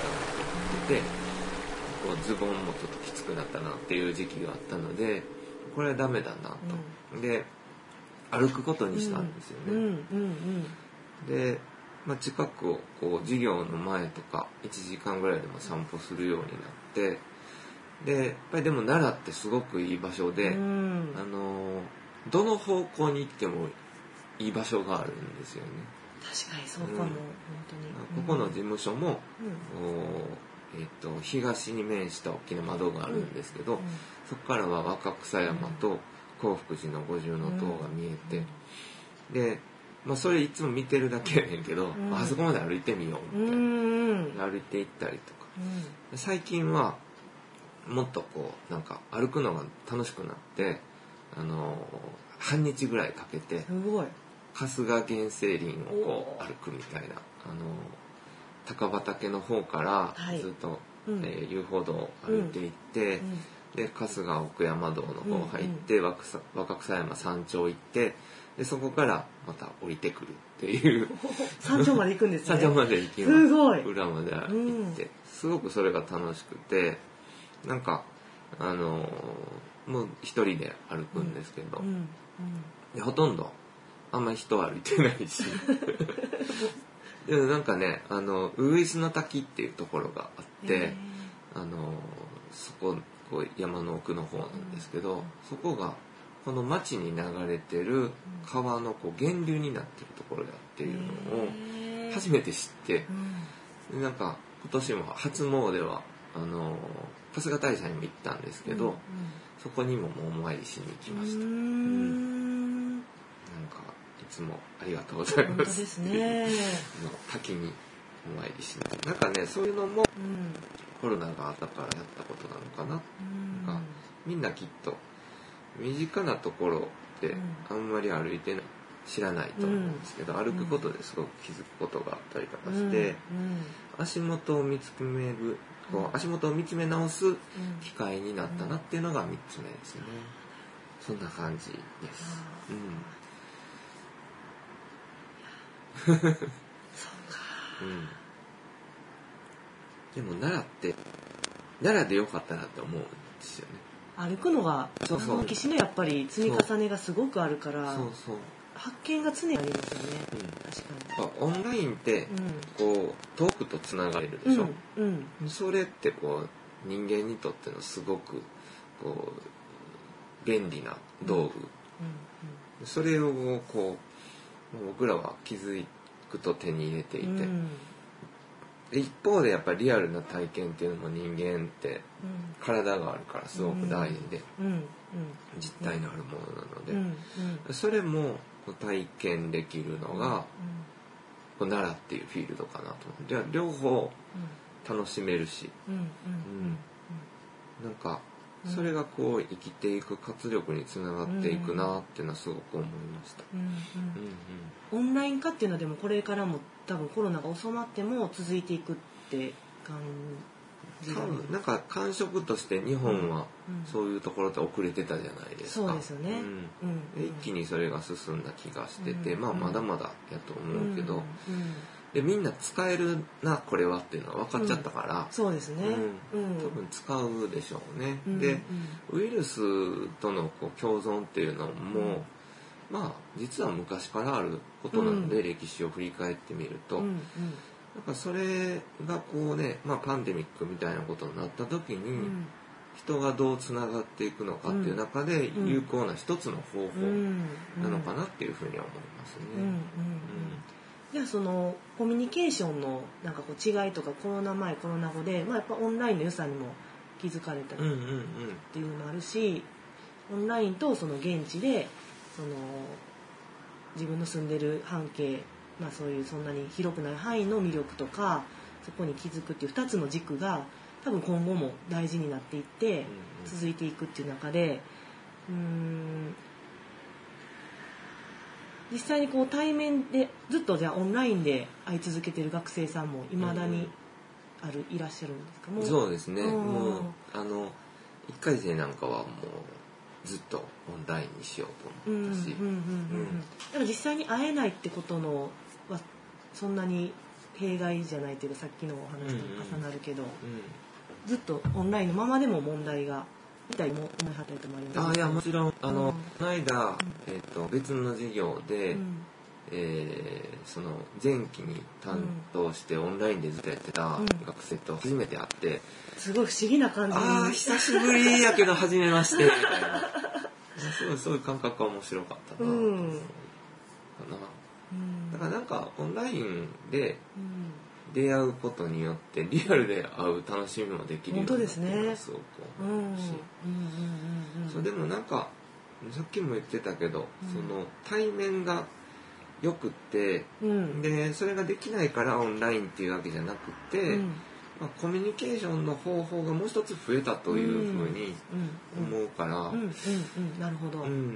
ったなと思っててこうズボンもちょっときつくなったなっていう時期があったのでこれはダメだなと、で歩くことにしたんですよね、で、まあ、近くをこう授業の前とか1時間ぐらいでも散歩するようになってでやっぱりでも奈良ってすごくいい場所で、うん。あのどの方向に行ってもいい場所があるんですよね。確かにそうかも、うん本当に。ここの事務所も、うん。えっと東に面した大きな窓があるんですけど、うん。そこからは若草山と興福寺の五重塔が見えて、で、まあ、それいつも見てるだけやねんけど、ん。あそこまで歩いてみよううんみたいな、うん。歩いて行ったりとか。うん。最近はもっとこうなんか歩くのが楽しくなってあの半日ぐらいかけてすごい春日原生林をこう歩くみたいなあの高畑の方からはい。ずっと、うん。えー遊歩道を歩いていって、うん。で春日奥山道の方入って、若草若草山山頂行ってでそこからまた降りてくるっていう。山頂まで行くんですね。山頂まで行きます。すごい。裏まで行って、すごくそれが楽しくてなんかあのーもう一人で歩くんですけど、うん。うん。でほとんどあんまり人歩いてないし。でもなんかねあのウグイスの滝っていうところがあって、へあのそここう山の奥の方なんですけど、そこがこの町に流れてる川のこう源流になってるところだっていうのをー初めて知ってう、ん。でなんか今年も初詣はあの春日大社にも行ったんですけど、うんそこにももうお参りしに行きました、うーうんんなんかいつもありがとうございます。ですね。の滝にお参りしになんかねそういうのもうん。コロナがあったからやったことなのかな。うん。なんかみんなきっと身近なところってあんまり歩いてない知らないと思うんですけど、歩くことですごく気づくことがあったりとかして、足元を見つめるこう足元を見つめ直す機会になったなっていうのが3つ目ですね、そんな感じです、うん そうか。うん。でも奈良って奈良でよかったなって思うんですよね。歩くのがそうそう。歴史のやっぱり積み重ねがすごくあるからそう。そう、発見が常にありますよね。うん、確かやっぱオンラインってにこう遠くとつながれるうんでしょ、うん。うん。それってこう人間にとってのすごくこう便利な道具、それをこう僕らは気づくと手に入れていて、うん。一方でやっぱりリアルな体験っていうのも人間ってうん。体があるからすごく大事で、実体のあるものなので、それも体験できるのが、こう奈良っていうフィールドかなと思う。じゃあ両方楽しめるし、うん。なんかそれがこう生きていく活力につながっていくなっていうのはすごく思いました。うんうん。うんオンライン化っていうのはでもこれからも多分コロナが収まっても続いていくって感じ多が分なんか感触として日本はうん。そういうところって遅れてたじゃないですか。そうですよね。一気にそれが進んだ気がしてて、うんまあまだまだやと思うけど、うんうんでみんな使えるなこれはっていうのは分かっちゃったから、そうですね。うん。うん。多分使うでしょうね。うんでウイルスとのこう共存っていうのも、まあ実は昔からあることなので、う歴史を振り返ってみると、うんうん。なんかそれがこうね、まあ、パンデミックみたいなことになった時に、うん。人がどうつながっていくのかっていう中でうん。有効な一つの方法うん。なのかなっていうふうには思いますね。うんうん。うんじゃあそのコミュニケーションのなんかこう違いとかコロナ前コロナ後で、まあ、やっぱオンラインの良さにも気づかれたりっていうのもあるしオンラインとその現地でその自分の住んでる半径、まあ、そういうそんなに広くない範囲の魅力とかそこに気づくっていう2つの軸が多分今後も大事になっていって続いていくっていう中でうーん実際にこう対面でずっとじゃあオンラインで会い続けてる学生さんもいまだにある、いらっしゃるんですか？もそうですね。うん。もうあの1回生なんかはもうずっとオンラインにしようと思ったし、でも実際に会えないってことのはそんなに弊害じゃないというかさっきのお話と重なるけど、ずっとオンラインのままでも問題がみたいも思いはったりともあります。あいやもちろんあの、この間、えーと、別の授業で、うん、えー、その前期に担当してオンラインでずっとやってた学生と初めて会って、すごい不思議な感じ。ああ久しぶりやけど初めましてみたいな。すごいそういう感覚は面白かったな、うん、かな、うん、だからなんかオンラインで出会うことによってリアルで会う楽しみもできるようになってね。すごく思うし。それでもなんかさっきも言ってたけど、うん、その対面がよくって、うん、でそれができないからオンラインっていうわけじゃなくて、うん、まあ、コミュニケーションの方法がもう一つ増えたというふうに思うから、なるほど、うん、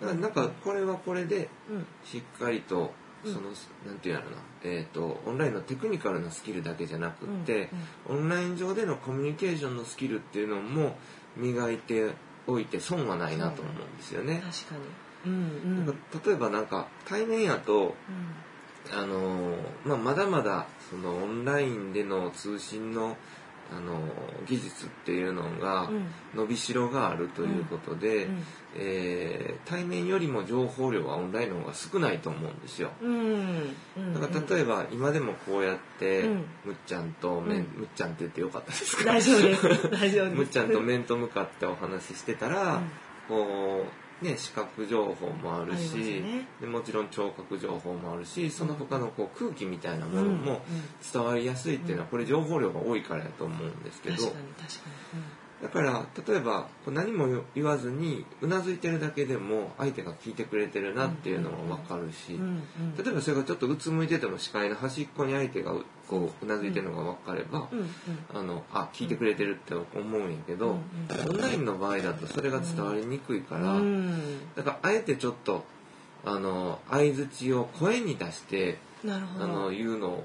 だからなんかこれはこれでしっかりとその、なんていうのな、えっ、ー、と、オンラインのテクニカルなスキルだけじゃなくって、オンライン上でのコミュニケーションのスキルっていうのも磨いておいて損はないなと思うんですよね。確かに。うんうん、例えばなんか対面やと、うん、あのまあ、まだまだそのオンラインでの通信のあの技術っていうのが伸びしろがあるということで、うん、えー、対面よりも情報量はオンラインの方が少ないと思うんですよ。うん、だから例えば今でもこうやって、うん、むっちゃんと面、むっちゃんって言ってよかったですか？大丈夫です。大丈夫です。むっちゃんと面と向かってお話ししてたら、こうね、視覚情報もあるし、ね、でもちろん聴覚情報もあるしその他のこう空気みたいなものも伝わりやすいっていうのはこれ情報量が多いからやと思うんですけどだから例えば何も言わずにうなずいてるだけでも相手が聞いてくれてるなっていうのは分かるし例えばそれがちょっとうつむいてても視界の端っこに相手がこううなずいてるのが分かれば、あのあ聞いてくれてるって思うんやけど、オンラインの場合だとそれが伝わりにくいから、だからあえてちょっとあの相づちを声に出してあの言うのを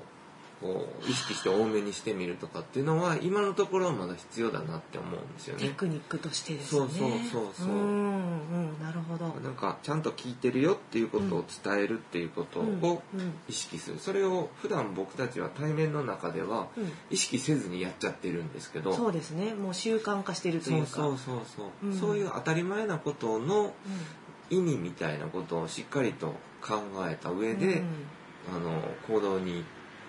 こう意識して多めにしてみるとかっていうのは今のところはまだ必要だなって思うんですよね。テクニックとしてですね。そうそうそうそう。うんうんなるほど。なんかちゃんと聞いてるよっていうことを伝えるっていうことを意識する。それを普段僕たちは対面の中では意識せずにやっちゃってるんですけど。そうですね。もう習慣化してるというか。そうそうそうそう。うん、そういう当たり前なことの意味みたいなことをしっかりと考えた上で、あの行動に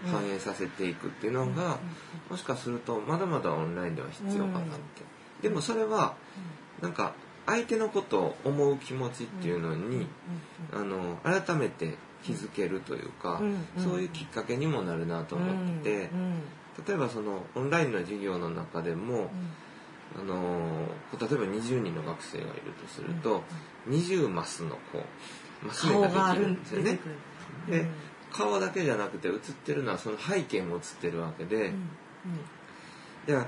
反映させていくっていうのが、もしかするとまだまだオンラインでは必要かなって。でもそれはなんか相手のことを思う気持ちっていうのに、あの改めて気づけるというか、そういうきっかけにもなるなと思ってて、例えばそのオンラインの授業の中でも、あの例えば20人の学生がいるとすると、20マスのこうマス目ができるんですよね。で顔だけじゃなくて映ってるのはその背景も映ってるわけで、うんうん、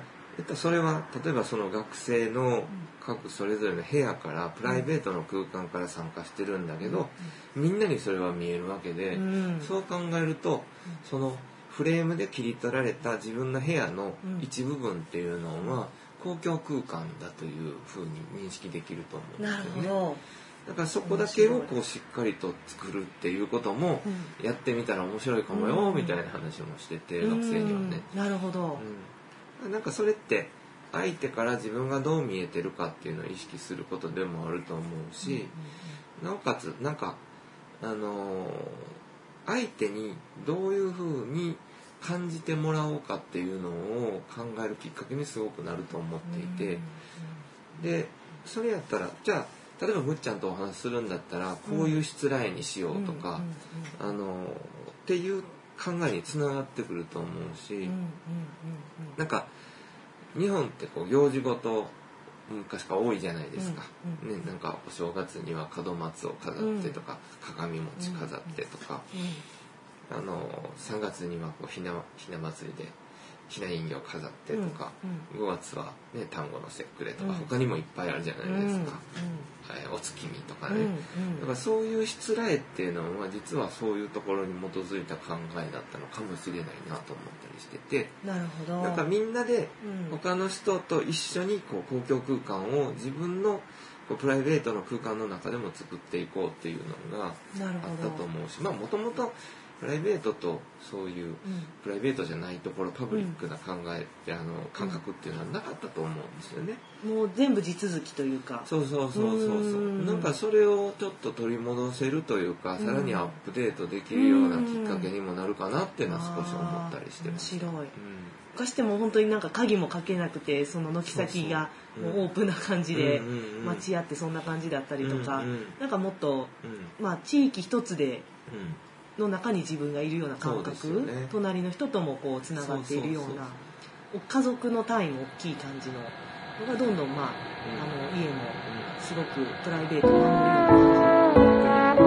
でそれは例えばその学生の各それぞれの部屋からプライベートの空間から参加してるんだけど、みんなにそれは見えるわけで、そう考えるとそのフレームで切り取られた自分の部屋の一部分っていうのは公共空間だというふうに認識できると思うんですよね。だからそこだけをこうしっかりと作るっていうこともやってみたら面白いかもよみたいな話もしてて、学生にはね。なるほど、うん。なんかそれって相手から自分がどう見えてるかっていうのを意識することでもあると思うし、なおかつなんかあのー、相手にどういうふうに感じてもらおうかっていうのを考えるきっかけにすごくなると思っていて、でそれやったらじゃあ例えばむっちゃんとお話しするんだったらこういう失礼にしようとか、あのっていう考えにつながってくると思うし、なんか日本ってこう行事ごと昔から多いじゃないですか、ね、なんかお正月には門松を飾ってとか、鏡餅飾ってとか、あの3月にはこうひなひな祭りでひな人形飾ってとか、うんうん、5月はね単語の節句でとか、うん、他にもいっぱいあるじゃないですか、うん、お月見とかね、だからそういうしつらえっていうのは実はそういうところに基づいた考えだったのかもしれないなと思ったりしてて。なるほど。なんかみんなで他の人と一緒にこう公共空間を自分のこうプライベートの空間の中でも作っていこうっていうのがあったと思うしまあもともとプライベートとそういうプライベートじゃないところパブリックな考えってあの感覚っていうのはなかったと思うんですよね。もう全部地続きというか。そうそうそうそうそう。なんかそれをちょっと取り戻せるというかさらにアップデートできるようなきっかけにもなるかなっていうのは少し思ったりしてます。面白い、昔でも本当になんか鍵もかけなくてその軒先がもうオープンな感じで待合ってそんな感じだったりとか、なんかもっと、まあ地域一つでの中に自分がいるような感覚、ね、隣の人ともこうつながっているような家族の単位も大きい感じののがどんどんまあ,、あの家もすごくプライベートを守るような感じになって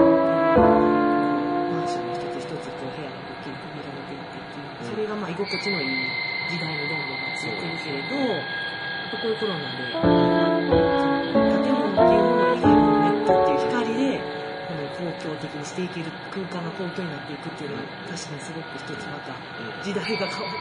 マンションの一つ一つこう部屋がくっきり区切られていってっていうそれがまあ居心地のいい時代にどんどんなっていってるけれどこういうコロナで公共的にしていける空間が公共になっていくっていうのは確かにすごく一つまた時代が変わ